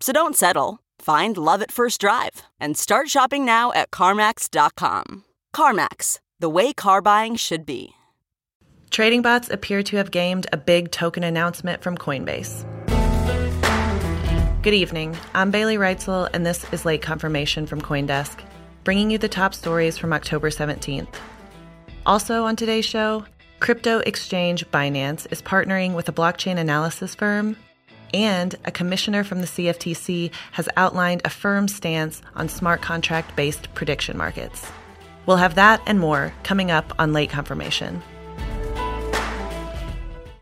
So don't settle. Find love at first drive and start shopping now at CarMax.com. CarMax, the way car buying should be. Trading bots appear to have gamed a big token announcement from Coinbase. Good evening. I'm Bailey Reutzel, and this is Late Confirmation from Coindesk, bringing you the top stories from October 17th. Also on today's show, crypto exchange Binance is partnering with a blockchain analysis firm and a commissioner from the CFTC has outlined a firm stance on smart contract based prediction markets. We'll have that and more coming up on Late Confirmation.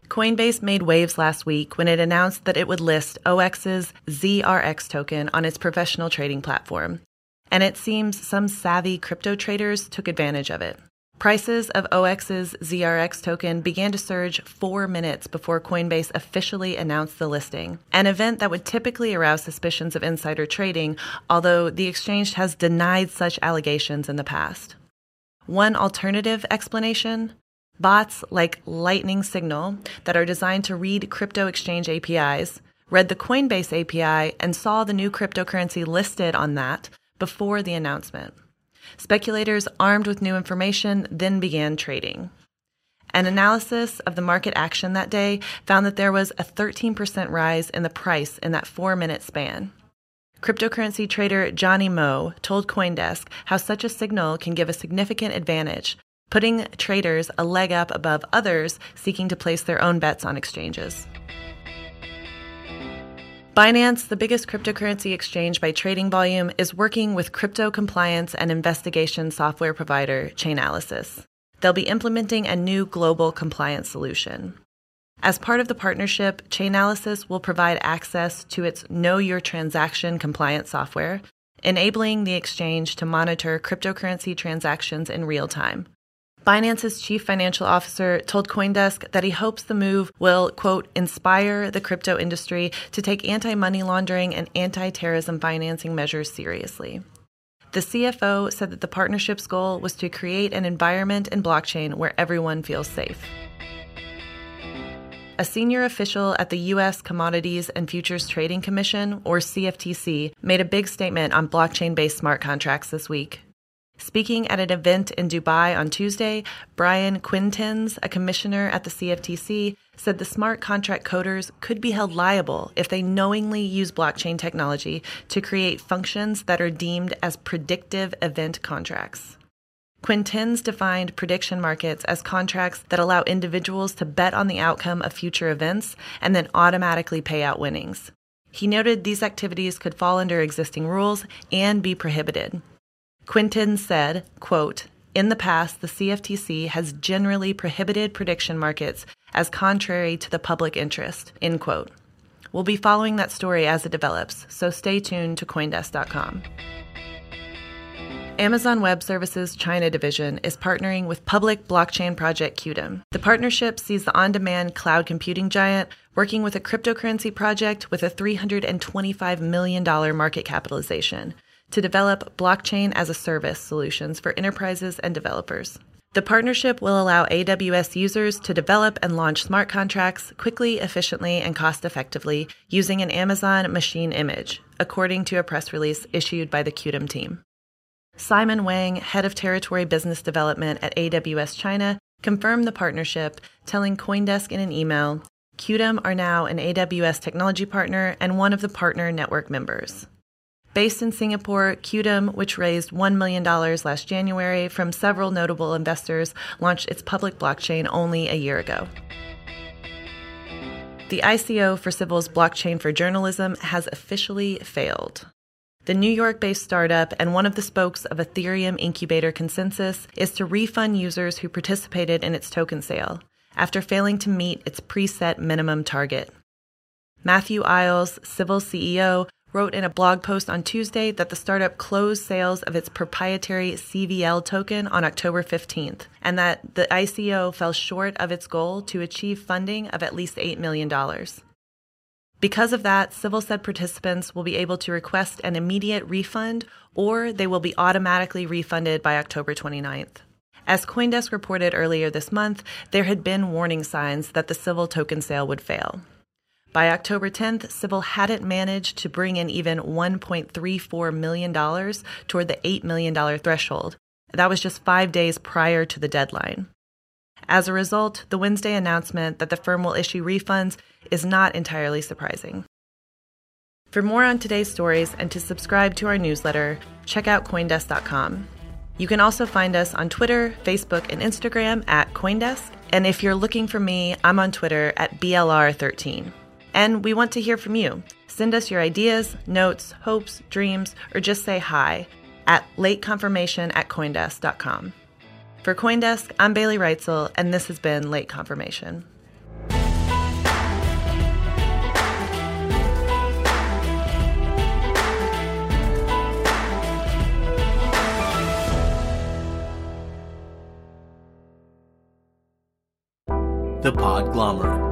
Coinbase made waves last week when it announced that it would list OX's ZRX token on its professional trading platform. And it seems some savvy crypto traders took advantage of it. Prices of OX's ZRX token began to surge four minutes before Coinbase officially announced the listing, an event that would typically arouse suspicions of insider trading, although the exchange has denied such allegations in the past. One alternative explanation bots like Lightning Signal that are designed to read crypto exchange APIs read the Coinbase API and saw the new cryptocurrency listed on that before the announcement. Speculators armed with new information then began trading. An analysis of the market action that day found that there was a 13% rise in the price in that four minute span. Cryptocurrency trader Johnny Mo told Coindesk how such a signal can give a significant advantage, putting traders a leg up above others seeking to place their own bets on exchanges. Binance, the biggest cryptocurrency exchange by trading volume, is working with crypto compliance and investigation software provider Chainalysis. They'll be implementing a new global compliance solution. As part of the partnership, Chainalysis will provide access to its Know Your Transaction compliance software, enabling the exchange to monitor cryptocurrency transactions in real time. Binance's chief financial officer told Coindesk that he hopes the move will, quote, inspire the crypto industry to take anti money laundering and anti terrorism financing measures seriously. The CFO said that the partnership's goal was to create an environment in blockchain where everyone feels safe. A senior official at the U.S. Commodities and Futures Trading Commission, or CFTC, made a big statement on blockchain based smart contracts this week. Speaking at an event in Dubai on Tuesday, Brian Quintenz, a commissioner at the CFTC, said the smart contract coders could be held liable if they knowingly use blockchain technology to create functions that are deemed as predictive event contracts. Quintenz defined prediction markets as contracts that allow individuals to bet on the outcome of future events and then automatically pay out winnings. He noted these activities could fall under existing rules and be prohibited. Quintenz said, quote, in the past, the CFTC has generally prohibited prediction markets as contrary to the public interest, end quote. We'll be following that story as it develops, so stay tuned to Coindesk.com. Amazon Web Services China division is partnering with public blockchain project Qtum. The partnership sees the on demand cloud computing giant working with a cryptocurrency project with a $325 million market capitalization to develop blockchain as a service solutions for enterprises and developers. The partnership will allow AWS users to develop and launch smart contracts quickly, efficiently, and cost effectively using an Amazon machine image, according to a press release issued by the Qtum team. Simon Wang, head of territory business development at AWS China, confirmed the partnership, telling Coindesk in an email Qtum are now an AWS technology partner and one of the partner network members. Based in Singapore, Qtum, which raised $1 million last January from several notable investors, launched its public blockchain only a year ago. The ICO for Civil's Blockchain for Journalism has officially failed. The New York based startup and one of the spokes of Ethereum incubator ConsenSys is to refund users who participated in its token sale after failing to meet its preset minimum target. Matthew Iles, Civil CEO, wrote in a blog post on Tuesday that the startup closed sales of its proprietary CVL token on October 15th, and that the ICO fell short of its goal to achieve funding of at least $8 million. Because of that, Civil said participants will be able to request an immediate refund or they will be automatically refunded by October 29th. As Coindesk reported earlier this month, there had been warning signs that the Civil token sale would fail. By October 10th, Civil hadn't managed to bring in even $1.34 million toward the $8 million threshold. That was just five days prior to the deadline. As a result, the Wednesday announcement that the firm will issue refunds is not entirely surprising. For more on today's stories and to subscribe to our newsletter, check out Coindesk.com. You can also find us on Twitter, Facebook, and Instagram at Coindesk. And if you're looking for me, I'm on Twitter at BLR13. And we want to hear from you. Send us your ideas, notes, hopes, dreams, or just say hi at lateconfirmation at Coindesk.com. For Coindesk, I'm Bailey Reutzel, and this has been Late Confirmation. The Podglomerate,